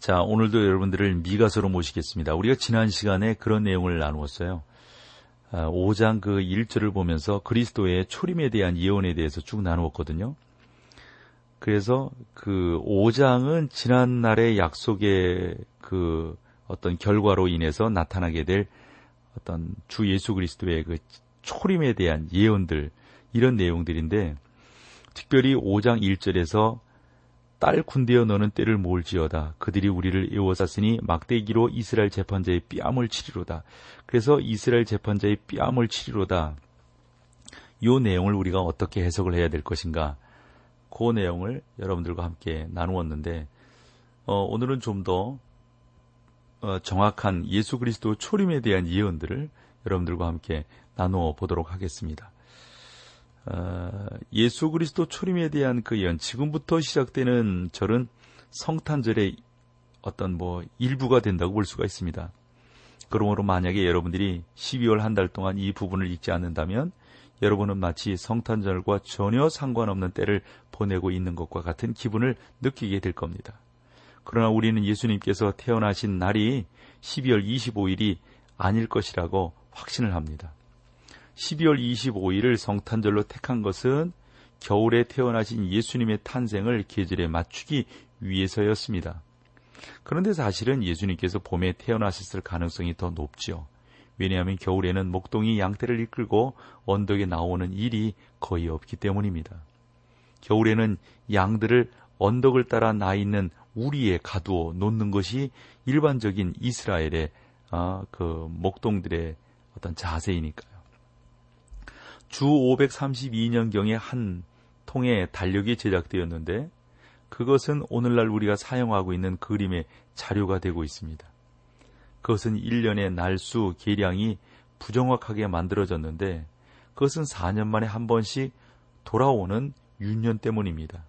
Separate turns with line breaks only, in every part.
자, 오늘도 여러분들을 미가서로 모시겠습니다. 우리가 지난 시간에 그런 내용을 나누었어요. 5장 아, 그 1절을 보면서 그리스도의 초림에 대한 예언에 대해서 쭉 나누었거든요. 그래서 그 5장은 지난날의 약속의 그 어떤 결과로 인해서 나타나게 될 어떤 주 예수 그리스도의 그 초림에 대한 예언들, 이런 내용들인데, 특별히 5장 1절에서 딸 군대여 너는 때를 몰지어다. 그들이 우리를 에워쌌으니 막대기로 이스라엘 재판자의 뺨을 치리로다. 그래서 이스라엘 재판자의 뺨을 치리로다. 요 내용을 우리가 어떻게 해석을 해야 될 것인가? 그 내용을 여러분들과 함께 나누었는데 어, 오늘은 좀더 어, 정확한 예수 그리스도 초림에 대한 예언들을 여러분들과 함께 나누어 보도록 하겠습니다. 어, 예수 그리스도 초림에 대한 그 예언, 지금부터 시작되는 절은 성탄절의 어떤 뭐 일부가 된다고 볼 수가 있습니다. 그러므로 만약에 여러분들이 12월 한 달 동안 이 부분을 읽지 않는다면 여러분은 마치 성탄절과 전혀 상관없는 때를 보내고 있는 것과 같은 기분을 느끼게 될 겁니다. 그러나 우리는 예수님께서 태어나신 날이 12월 25일이 아닐 것이라고 확신을 합니다. 12월 25일을 성탄절로 택한 것은 겨울에 태어나신 예수님의 탄생을 계절에 맞추기 위해서였습니다. 그런데 사실은 예수님께서 봄에 태어나셨을 가능성이 더 높지요. 왜냐하면 겨울에는 목동이 양떼를 이끌고 언덕에 나오는 일이 거의 없기 때문입니다. 겨울에는 양들을 언덕을 따라 나 있는 우리에 가두어 놓는 것이 일반적인 이스라엘의 어, 그 목동들의 어떤 자세이니까요. 주 532년경에 한 통의 달력이 제작되었는데 그것은 오늘날 우리가 사용하고 있는 그림의 자료가 되고 있습니다. 그것은 1년의 날수 계량이 부정확하게 만들어졌는데 그것은 4년 만에 한 번씩 돌아오는 윤년 때문입니다.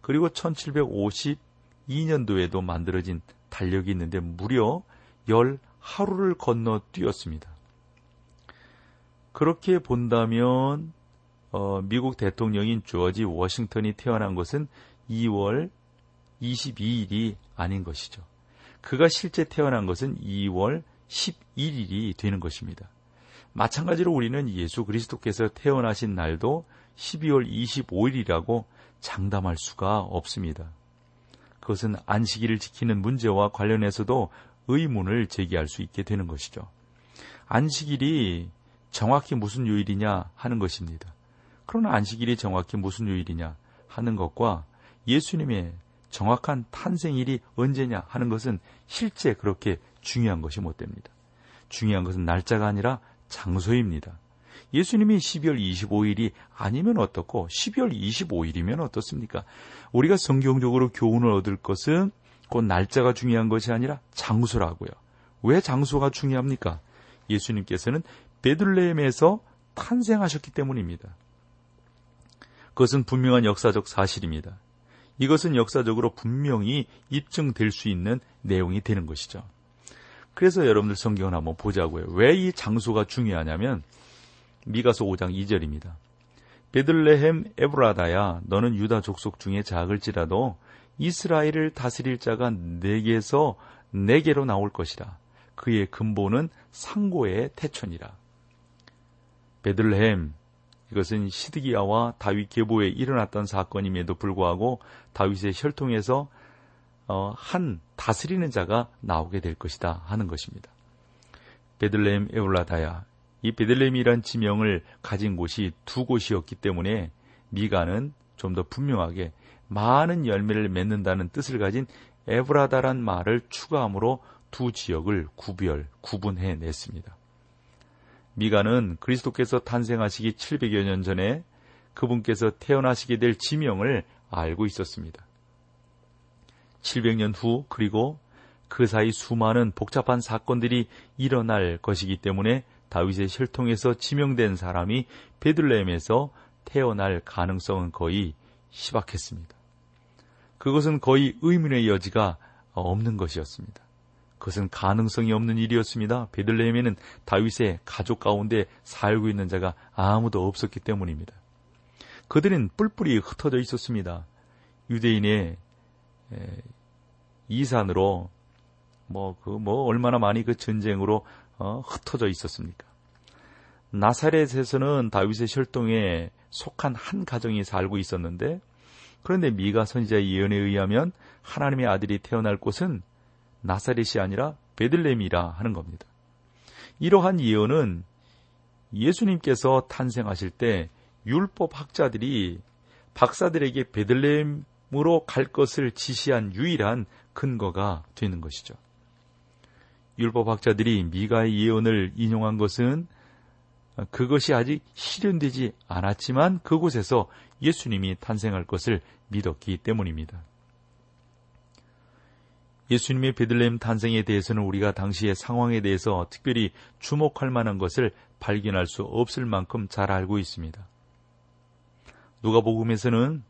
그리고 1752년도에도 만들어진 달력이 있는데 무려 열 하루를 건너 뛰었습니다. 그렇게 본다면 어, 미국 대통령인 조지 워싱턴이 태어난 것은 2월 22일이 아닌 것이죠. 그가 실제 태어난 것은 2월 11일이 되는 것입니다. 마찬가지로 우리는 예수 그리스도께서 태어나신 날도 12월 25일이라고 장담할 수가 없습니다. 그것은 안식일을 지키는 문제와 관련해서도 의문을 제기할 수 있게 되는 것이죠. 안식일이 정확히 무슨 요일이냐 하는 것입니다. 그러나 안식일이 정확히 무슨 요일이냐 하는 것과 예수님의 정확한 탄생일이 언제냐 하는 것은 실제 그렇게 중요한 것이 못 됩니다. 중요한 것은 날짜가 아니라 장소입니다. 예수님이 12월 25일이 아니면 어떻고 12월 25일이면 어떻습니까? 우리가 성경적으로 교훈을 얻을 것은 곧 날짜가 중요한 것이 아니라 장소라고요. 왜 장소가 중요합니까? 예수님께서는 베들레헴에서 탄생하셨기 때문입니다. 그것은 분명한 역사적 사실입니다. 이것은 역사적으로 분명히 입증될 수 있는 내용이 되는 것이죠. 그래서 여러분들 성경을 한번 보자고요. 왜 이 장소가 중요하냐면 미가서 5장 2절입니다. 베들레헴 에브라다야 너는 유다 족속 중에 작을지라도 이스라엘을 다스릴 자가 내게서 내게로 나올 것이라. 그의 근본은 상고의 태천이라. 베들레헴 이것은 시드기야와 다윗 계보에 일어났던 사건임에도 불구하고 다윗의 혈통에서 어, 한 다스리는 자가 나오게 될 것이다 하는 것입니다. 베들레헴 에울라다야 이 베들레헴이란 지명을 가진 곳이 두 곳이었기 때문에 미가는 좀 더 분명하게 많은 열매를 맺는다는 뜻을 가진 에브라다란 말을 추가함으로 두 지역을 구별, 구분해 냈습니다. 미가는 그리스도께서 탄생하시기 700여 년 전에 그분께서 태어나시게 될 지명을 알고 있었습니다. 700년 후 그리고 그 사이 수많은 복잡한 사건들이 일어날 것이기 때문에 다윗의 혈통에서 지명된 사람이 베들레헴에서 태어날 가능성은 거의 희박했습니다. 그것은 거의 의문의 여지가 없는 것이었습니다. 그것은 가능성이 없는 일이었습니다. 베들레헴에는 다윗의 가족 가운데 살고 있는 자가 아무도 없었기 때문입니다. 그들은 뿔뿔이 흩어져 있었습니다. 유대인의 이산으로 뭐 그뭐 뭐 얼마나 많이 그 전쟁으로 어, 흩어져 있었습니까? 나사렛에서는 다윗의 혈통에 속한 한 가정이 살고 있었는데 그런데 미가 선지자의 예언에 의하면 하나님의 아들이 태어날 곳은 나사렛이 아니라 베들레헴이라 하는 겁니다. 이러한 예언은 예수님께서 탄생하실 때 율법 학자들이 박사들에게 베들레헴으로 갈 것을 지시한 유일한 근거가 되는 것이죠. 율법 학자들이 미가의 예언을 인용한 것은 그것이 아직 실현되지 않았지만 그곳에서 예수님이 탄생할 것을 믿었기 때문입니다. 예수님의 베들레헴 탄생에 대해서는 우리가 당시의 상황에 대해서 특별히 주목할 만한 것을 발견할 수 없을 만큼 잘 알고 있습니다. 누가복음에서는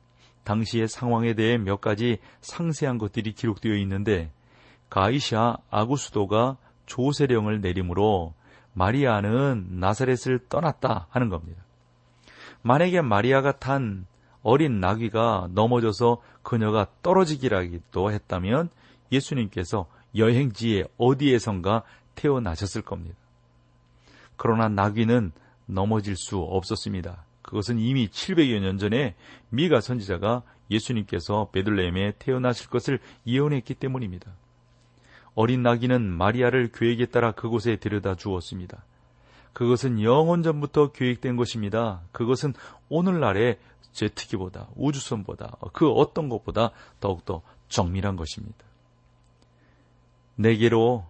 당시의 상황에 대해 몇 가지 상세한 것들이 기록되어 있는데 가이샤 아구스도가 조세령을 내림으로 마리아는 나사렛을 떠났다 하는 겁니다. 만약에 마리아가 탄 어린 나귀가 넘어져서 그녀가 떨어지기라기도 했다면 예수님께서 여행지에 어디에선가 태어나셨을 겁니다. 그러나 나귀는 넘어질 수 없었습니다. 그것은 이미 700여 년 전에 미가 선지자가 예수님께서 베들레헴에 태어나실 것을 예언했기 때문입니다. 어린 나귀는 마리아를 계획에 따라 그곳에 데려다 주었습니다. 그것은 영원 전부터 계획된 것입니다. 그것은 오늘날의 제트기보다 우주선보다 그 어떤 것보다 더욱더 정밀한 것입니다. 네 개로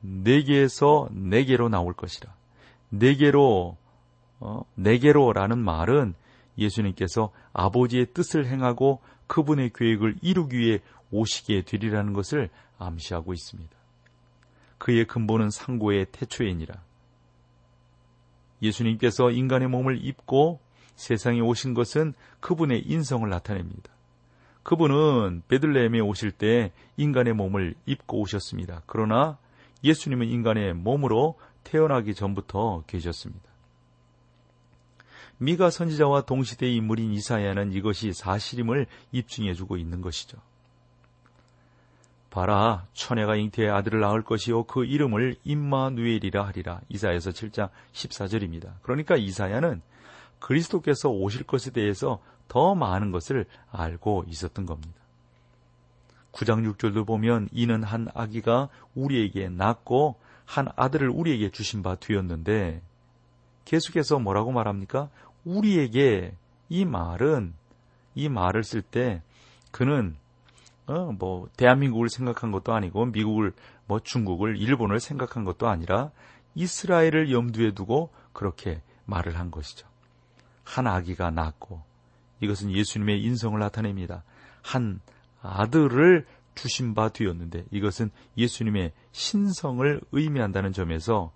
네 개에서 네 개로 나올 것이라. 네 개로 어, 네 개로라는 말은 예수님께서 아버지의 뜻을 행하고 그분의 계획을 이루기 위해 오시게 되리라는 것을 암시하고 있습니다. 그의 근본은 상고의 태초이니라. 예수님께서 인간의 몸을 입고 세상에 오신 것은 그분의 인성을 나타냅니다. 그분은 베들레헴에 오실 때 인간의 몸을 입고 오셨습니다. 그러나 예수님은 인간의 몸으로 태어나기 전부터 계셨습니다. 미가 선지자와 동시대의 인물인 이사야는 이것이 사실임을 입증해 주고 있는 것이죠. 봐라 처녀가 잉태의 아들을 낳을 것이요 그 이름을 임마누엘이라 하리라 이사야서 7장 14절입니다. 그러니까 이사야는 그리스도께서 오실 것에 대해서 더 많은 것을 알고 있었던 겁니다. 9장 6절도 보면 이는 한 아기가 우리에게 낳고 한 아들을 우리에게 주신 바 되었는데 계속해서 뭐라고 말합니까? 우리에게 이 말은 이 말을 쓸 때 그는 어, 뭐 대한민국을 생각한 것도 아니고 미국을 뭐 중국을 일본을 생각한 것도 아니라 이스라엘을 염두에 두고 그렇게 말을 한 것이죠. 한 아기가 낳고 이것은 예수님의 인성을 나타냅니다. 한 아들을 주신 바 되었는데 이것은 예수님의 신성을 의미한다는 점에서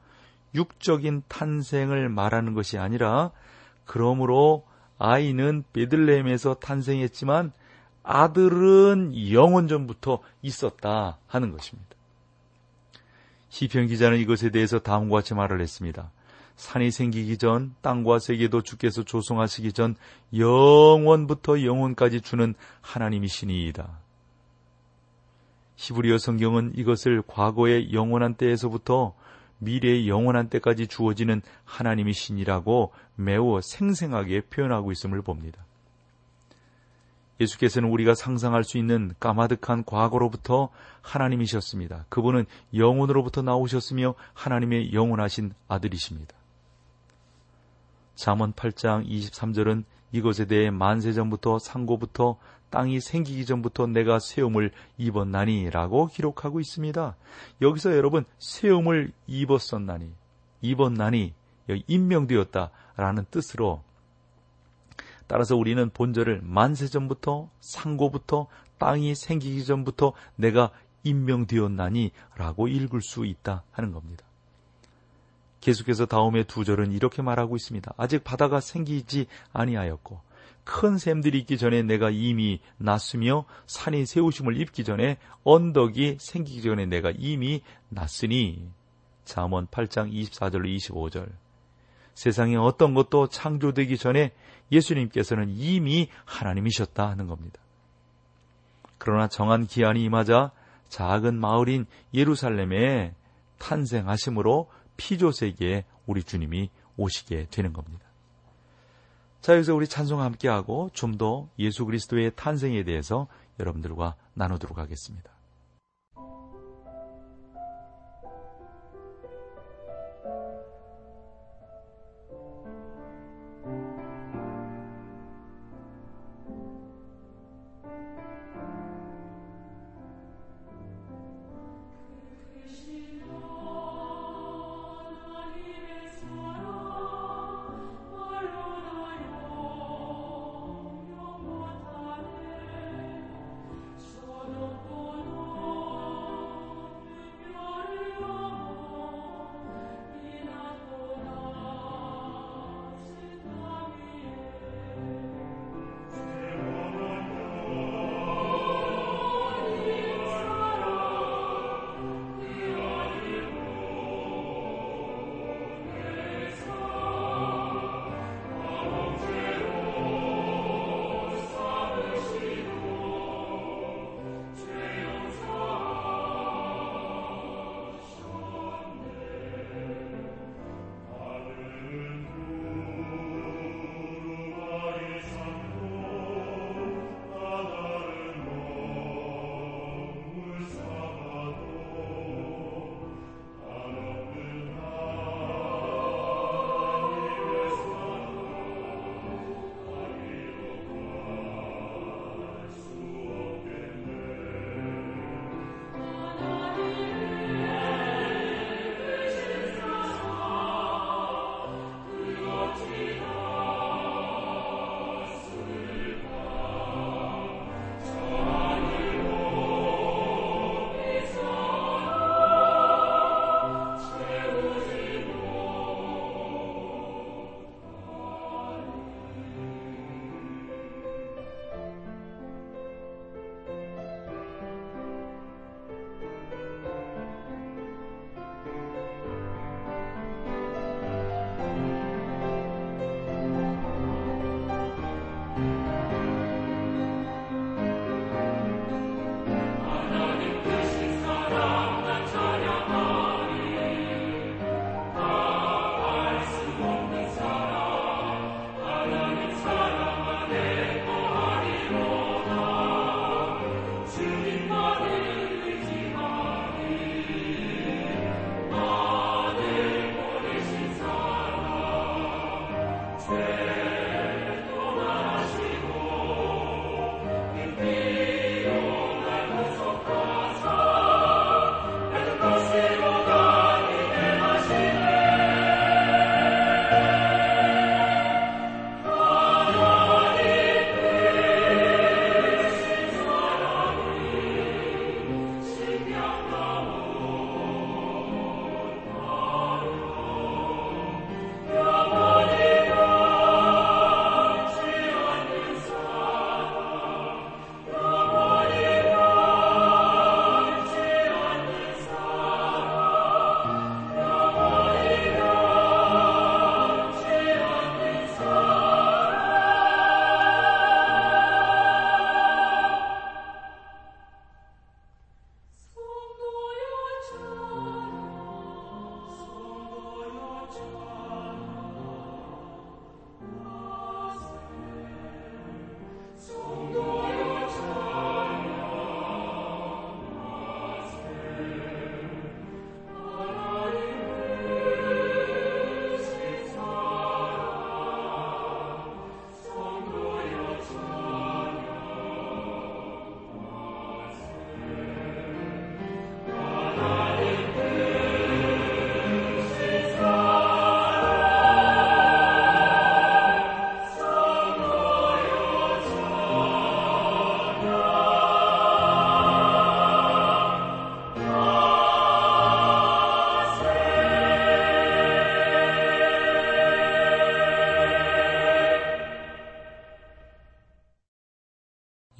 육적인 탄생을 말하는 것이 아니라 그러므로 아이는 베들레헴에서 탄생했지만 아들은 영원 전부터 있었다 하는 것입니다. 시편 기자는 이것에 대해서 다음과 같이 말을 했습니다. 산이 생기기 전 땅과 세계도 주께서 조성하시기 전 영원부터 영원까지 주는 하나님이시니이다. 히브리어 성경은 이것을 과거의 영원한 때에서부터 미래의 영원한 때까지 주어지는 하나님의 신이라고 매우 생생하게 표현하고 있음을 봅니다. 예수께서는 우리가 상상할 수 있는 까마득한 과거로부터 하나님이셨습니다. 그분은 영혼으로부터 나오셨으며 하나님의 영원하신 아들이십니다. 잠언 8장 23절은 이것에 대해 만세 전부터 상고부터 땅이 생기기 전부터 내가 세움을 입었나니라고 기록하고 있습니다. 여기서 여러분 세움을 입었었나니 입었나니 임명되었다라는 뜻으로 따라서 우리는 본절을 만세 전부터 상고부터 땅이 생기기 전부터 내가 임명되었나니 라고 읽을 수 있다 하는 겁니다. 계속해서 다음의 두 절은 이렇게 말하고 있습니다. 아직 바다가 생기지 아니하였고 큰 샘들이 있기 전에 내가 이미 났으며 산이 세우심을 입기 전에 언덕이 생기기 전에 내가 이미 났으니 잠언 8장 24절로 25절 세상에 어떤 것도 창조되기 전에 예수님께서는 이미 하나님이셨다 하는 겁니다. 그러나 정한 기한이 임하자 작은 마을인 예루살렘에 탄생하심으로 피조 세계에 우리 주님이 오시게 되는 겁니다. 자, 여기서 우리 찬송 함께하고 좀 더 예수 그리스도의 탄생에 대해서 여러분들과 나누도록 하겠습니다.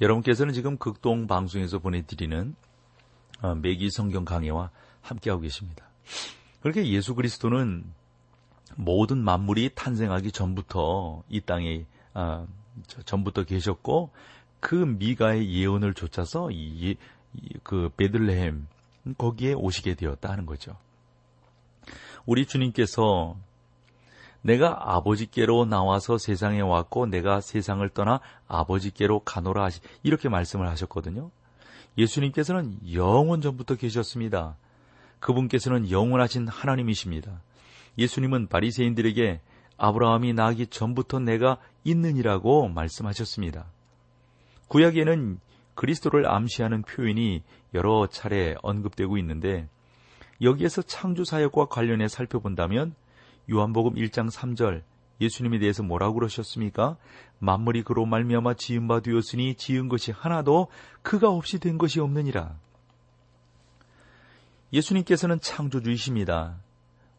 여러분께서는 지금 극동 방송에서 보내드리는 어, 매기 성경 강해와 함께하고 계십니다. 그렇게 예수 그리스도는 모든 만물이 탄생하기 전부터 이 땅에 아, 전부터 계셨고 그 미가의 예언을 좇아서 이, 그 베들레헴 거기에 오시게 되었다 하는 거죠. 우리 주님께서 내가 아버지께로 나와서 세상에 왔고 내가 세상을 떠나 아버지께로 가노라 하시 이렇게 말씀을 하셨거든요. 예수님께서는 영원 전부터 계셨습니다. 그분께서는 영원하신 하나님이십니다. 예수님은 바리새인들에게 아브라함이 나기 전부터 내가 있느니라고 말씀하셨습니다. 구약에는 그리스도를 암시하는 표현이 여러 차례 언급되고 있는데 여기에서 창조 사역과 관련해 살펴본다면 요한복음 1장 3절 예수님에 대해서 뭐라고 그러셨습니까? 만물이 그로 말미암아 지은 바 되었으니 지은 것이 하나도 그가 없이 된 것이 없느니라. 예수님께서는 창조주이십니다.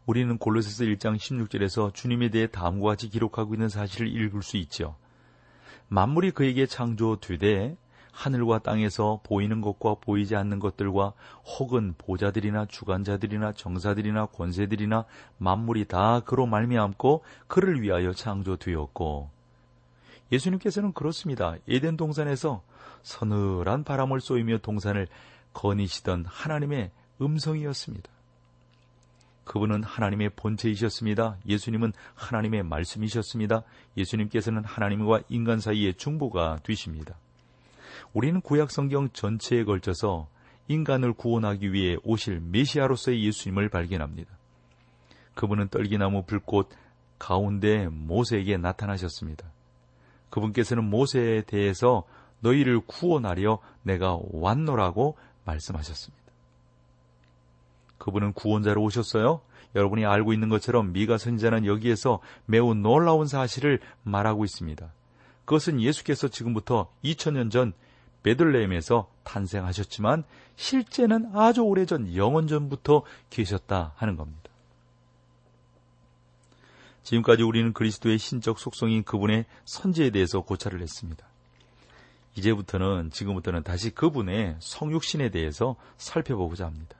우리는 골로새서 1장 16절에서 주님에 대해 다음과 같이 기록하고 있는 사실을 읽을 수 있죠. 만물이 그에게 창조되되 하늘과 땅에서 보이는 것과 보이지 않는 것들과 혹은 보자들이나 주관자들이나 정사들이나 권세들이나 만물이 다 그로 말미암고 그를 위하여 창조되었고 예수님께서는 그렇습니다. 에덴 동산에서 서늘한 바람을 쏘이며 동산을 거니시던 하나님의 음성이었습니다. 그분은 하나님의 본체이셨습니다. 예수님은 하나님의 말씀이셨습니다. 예수님께서는 하나님과 인간 사이의 중보가 되십니다. 우리는 구약 성경 전체에 걸쳐서 인간을 구원하기 위해 오실 메시아로서의 예수님을 발견합니다. 그분은 떨기나무 불꽃 가운데 모세에게 나타나셨습니다. 그분께서는 모세에 대해서 너희를 구원하려 내가 왔노라고 말씀하셨습니다. 그분은 구원자로 오셨어요. 여러분이 알고 있는 것처럼 미가 선지자는 여기에서 매우 놀라운 사실을 말하고 있습니다. 그것은 예수께서 지금부터 2000년 전 베들레헴에서 탄생하셨지만 실제는 아주 오래전 영원 전부터 계셨다 하는 겁니다. 지금까지 우리는 그리스도의 신적 속성인 그분의 선지에 대해서 고찰을 했습니다. 이제부터는 지금부터는 다시 그분의 성육신에 대해서 살펴보고자 합니다.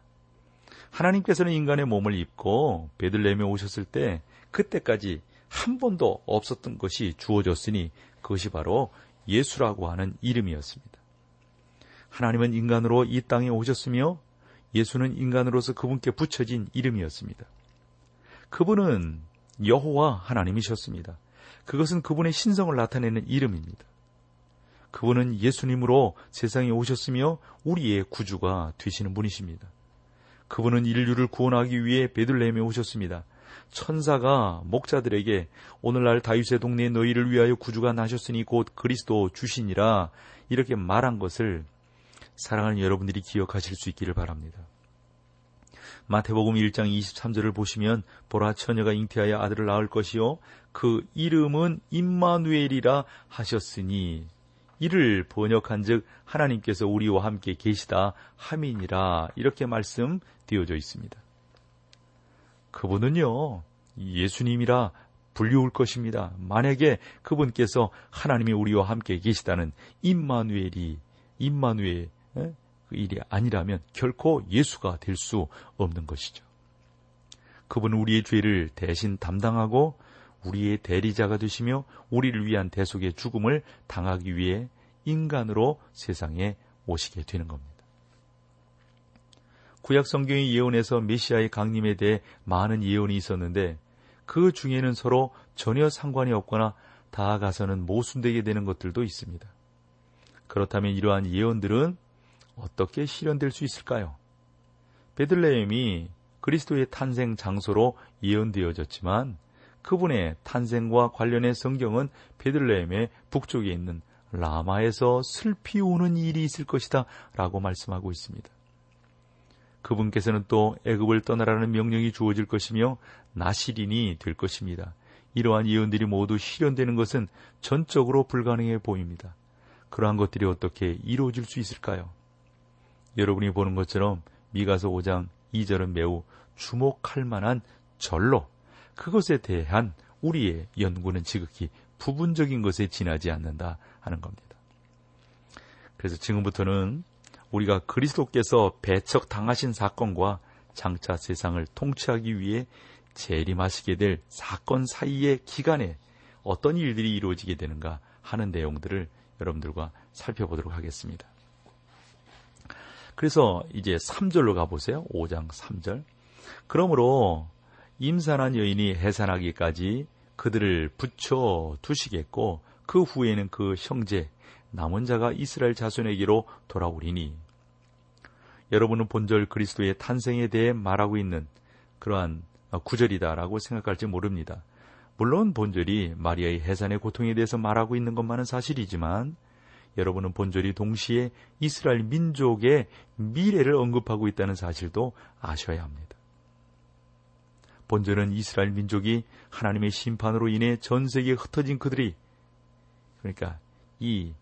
하나님께서는 인간의 몸을 입고 베들레헴에 오셨을 때 그때까지 한 번도 없었던 것이 주어졌으니 그것이 바로 예수라고 하는 이름이었습니다. 하나님은 인간으로 이 땅에 오셨으며 예수는 인간으로서 그분께 붙여진 이름이었습니다. 그분은 여호와 하나님이셨습니다. 그것은 그분의 신성을 나타내는 이름입니다. 그분은 예수님으로 세상에 오셨으며 우리의 구주가 되시는 분이십니다. 그분은 인류를 구원하기 위해 베들레헴에 오셨습니다. 천사가 목자들에게 오늘날 다윗의 동네에 너희를 위하여 구주가 나셨으니 곧 그리스도 주시니라 이렇게 말한 것을 사랑하는 여러분들이 기억하실 수 있기를 바랍니다. 마태복음 1장 23절을 보시면 보라 처녀가 잉태하여 아들을 낳을 것이요 그 이름은 임마누엘이라 하셨으니 이를 번역한즉 하나님께서 우리와 함께 계시다 함이니라 이렇게 말씀되어져 있습니다. 그분은요 예수님이라 불리울 것입니다. 만약에 그분께서 하나님이 우리와 함께 계시다는 임마누엘이 임마누엘 그 일이 아니라면 결코 예수가 될 수 없는 것이죠. 그분은 우리의 죄를 대신 담당하고 우리의 대리자가 되시며 우리를 위한 대속의 죽음을 당하기 위해 인간으로 세상에 오시게 되는 겁니다. 구약 성경의 예언에서 메시아의 강림에 대해 많은 예언이 있었는데 그 중에는 서로 전혀 상관이 없거나 다가서는 모순되게 되는 것들도 있습니다. 그렇다면 이러한 예언들은 어떻게 실현될 수 있을까요? 베들레헴이 그리스도의 탄생 장소로 예언되어졌지만 그분의 탄생과 관련해 성경은 베들레헴의 북쪽에 있는 라마에서 슬피 우는 일이 있을 것이다 라고 말씀하고 있습니다. 그분께서는 또 애굽을 떠나라는 명령이 주어질 것이며 나시린이 될 것입니다. 이러한 예언들이 모두 실현되는 것은 전적으로 불가능해 보입니다. 그러한 것들이 어떻게 이루어질 수 있을까요? 여러분이 보는 것처럼 미가서 5장 2절은 매우 주목할 만한 절로 그것에 대한 우리의 연구는 지극히 부분적인 것에 지나지 않는다 하는 겁니다. 그래서 지금부터는 우리가 그리스도께서 배척 당하신 사건과 장차 세상을 통치하기 위해 재림하시게 될 사건 사이의 기간에 어떤 일들이 이루어지게 되는가 하는 내용들을 여러분들과 살펴보도록 하겠습니다. 그래서 이제 3절로 가보세요. 5장 3절. 그러므로 임산한 여인이 해산하기까지 그들을 붙여 두시겠고 그 후에는 그 형제 남은 자가 이스라엘 자손에게로 돌아오리니 여러분은 본절 그리스도의 탄생에 대해 말하고 있는 그러한 구절이다라고 생각할지 모릅니다. 물론 본절이 마리아의 해산의 고통에 대해서 말하고 있는 것만은 사실이지만 여러분은 본절이 동시에 이스라엘 민족의 미래를 언급하고 있다는 사실도 아셔야 합니다. 본절은 이스라엘 민족이 하나님의 심판으로 인해 전 세계에 흩어진 그들이 그러니까 이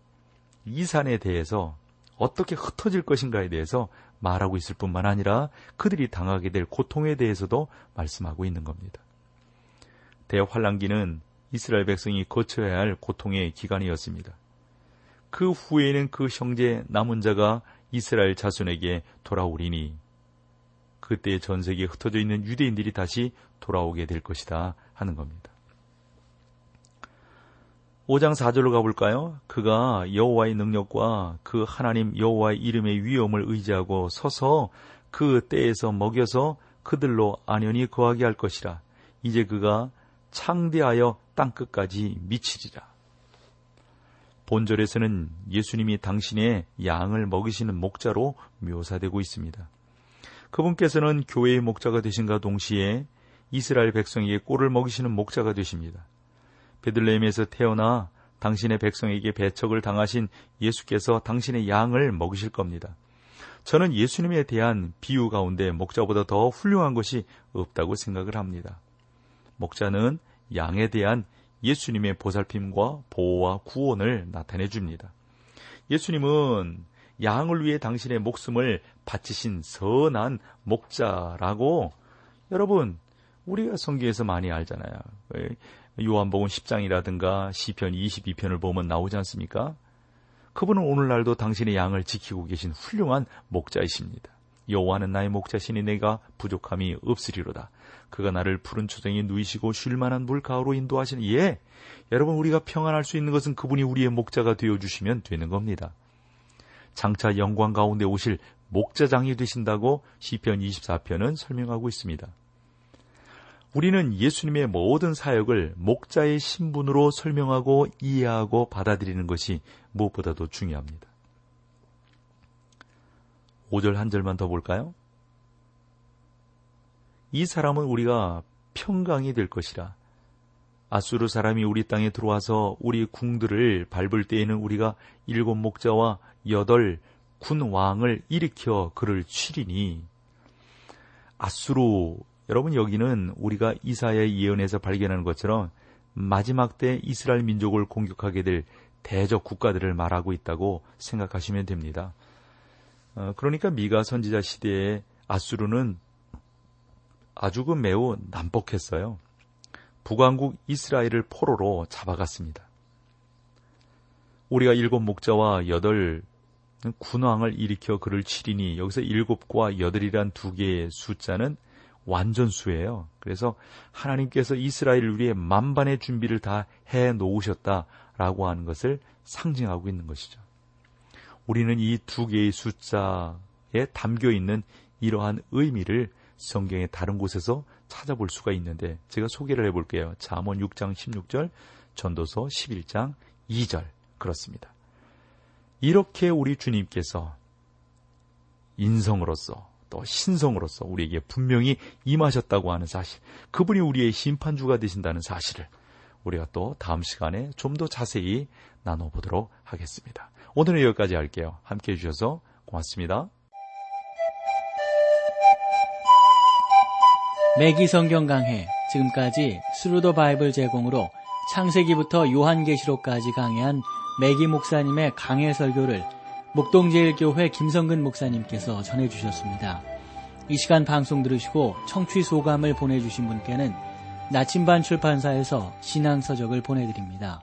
이산에 대해서 어떻게 흩어질 것인가에 대해서 말하고 있을 뿐만 아니라 그들이 당하게 될 고통에 대해서도 말씀하고 있는 겁니다. 대환란기는 이스라엘 백성이 거쳐야 할 고통의 기간이었습니다. 그 후에는 그 형제 남은 자가 이스라엘 자손에게 돌아오리니 그때 전 세계에 흩어져 있는 유대인들이 다시 돌아오게 될 것이다 하는 겁니다. 5장 4절로 가볼까요? 그가 여호와의 능력과 그 하나님 여호와의 이름의 위엄을 의지하고 서서 그 때에서 먹여서 그들로 안연히 거하게 할 것이라. 이제 그가 창대하여 땅끝까지 미치리라. 본절에서는 예수님이 당신의 양을 먹이시는 목자로 묘사되고 있습니다. 그분께서는 교회의 목자가 되신가 동시에 이스라엘 백성에게 꼴을 먹이시는 목자가 되십니다. 베들레헴에서 태어나 당신의 백성에게 배척을 당하신 예수께서 당신의 양을 먹이실 겁니다. 저는 예수님에 대한 비유 가운데 목자보다 더 훌륭한 것이 없다고 생각을 합니다. 목자는 양에 대한 예수님의 보살핌과 보호와 구원을 나타내 줍니다. 예수님은 양을 위해 당신의 목숨을 바치신 선한 목자라고 여러분 우리가 성경에서 많이 알잖아요. 요한복음 10장이라든가 시편 22편을 보면 나오지 않습니까? 그분은 오늘날도 당신의 양을 지키고 계신 훌륭한 목자이십니다. 여호와는 나의 목자시니 내가 부족함이 없으리로다. 그가 나를 푸른 초정에 누이시고 쉴 만한 물 가으로 인도하시는 예. 여러분 우리가 평안할 수 있는 것은 그분이 우리의 목자가 되어 주시면 되는 겁니다. 장차 영광 가운데 오실 목자장이 되신다고 시편 24편은 설명하고 있습니다. 우리는 예수님의 모든 사역을 목자의 신분으로 설명하고 이해하고 받아들이는 것이 무엇보다도 중요합니다. 5절 한 절만 더 볼까요? 이 사람은 우리가 평강이 될 것이라. 아수르 사람이 우리 땅에 들어와서 우리 궁들을 밟을 때에는 우리가 일곱 목자와 여덟 군 왕을 일으켜 그를 치리니 아수르 여러분 여기는 우리가 이사야의 예언에서 발견하는 것처럼 마지막 때 이스라엘 민족을 공격하게 될 대적 국가들을 말하고 있다고 생각하시면 됩니다. 어, 그러니까 미가 선지자 시대에 아수르는 아주 그 매우 난폭했어요. 북왕국 이스라엘을 포로로 잡아갔습니다. 우리가 일곱 목자와 여덟 군왕을 일으켜 그를 치리니 여기서 일곱과 여덟이란 두 개의 숫자는 완전수예요. 그래서 하나님께서 이스라엘을 위해 만반의 준비를 다 해 놓으셨다라고 하는 것을 상징하고 있는 것이죠. 우리는 이 두 개의 숫자에 담겨 있는 이러한 의미를 성경의 다른 곳에서 찾아볼 수가 있는데 제가 소개를 해볼게요. 잠언 6장 16절, 전도서 11장 2절 그렇습니다. 이렇게 우리 주님께서 인성으로서 또 신성으로서 우리에게 분명히 임하셨다고 하는 사실, 그분이 우리의 심판주가 되신다는 사실을 우리가 또 다음 시간에 좀 더 자세히 나눠보도록 하겠습니다. 오늘은 여기까지 할게요. 함께 해주셔서 고맙습니다.
매기 성경 강해 지금까지 Thru the Bible 제공으로 창세기부터 요한계시록까지 강해한 매기 목사님의 강해 설교를 목동제일교회 김성근 목사님께서 전해주셨습니다. 이 시간 방송 들으시고 청취 소감을 보내주신 분께는 나침반 출판사에서 신앙서적을 보내드립니다.